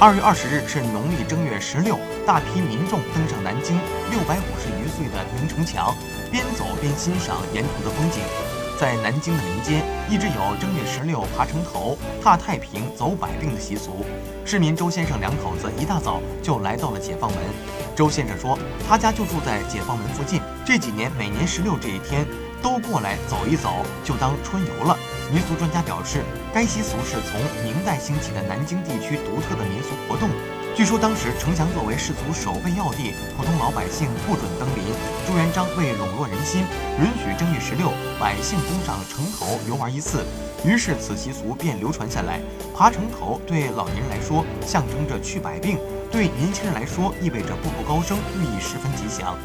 二月二十日是农历正月十六，大批民众登上南京六百五十余岁的明城墙，边走边欣赏沿途的风景。在南京的民间，一直有正月十六爬城头、踏太平、走百病的习俗。市民周先生两口子一大早就来到了解放门。周先生说，他家就住在解放门附近，这几年每年十六这一天都过来走一走，就当春游了。民俗专家表示，该习俗是从明代兴起的南京地区独特的民俗活动。据说当时城墙作为士族守备要地，普通老百姓不准登临。朱元璋为笼络人心，允许正月十六百姓登上城头游玩一次，于是此习俗便流传下来。爬城头对老年人来说象征着去百病，对年轻人来说意味着步步高升，寓意十分吉祥。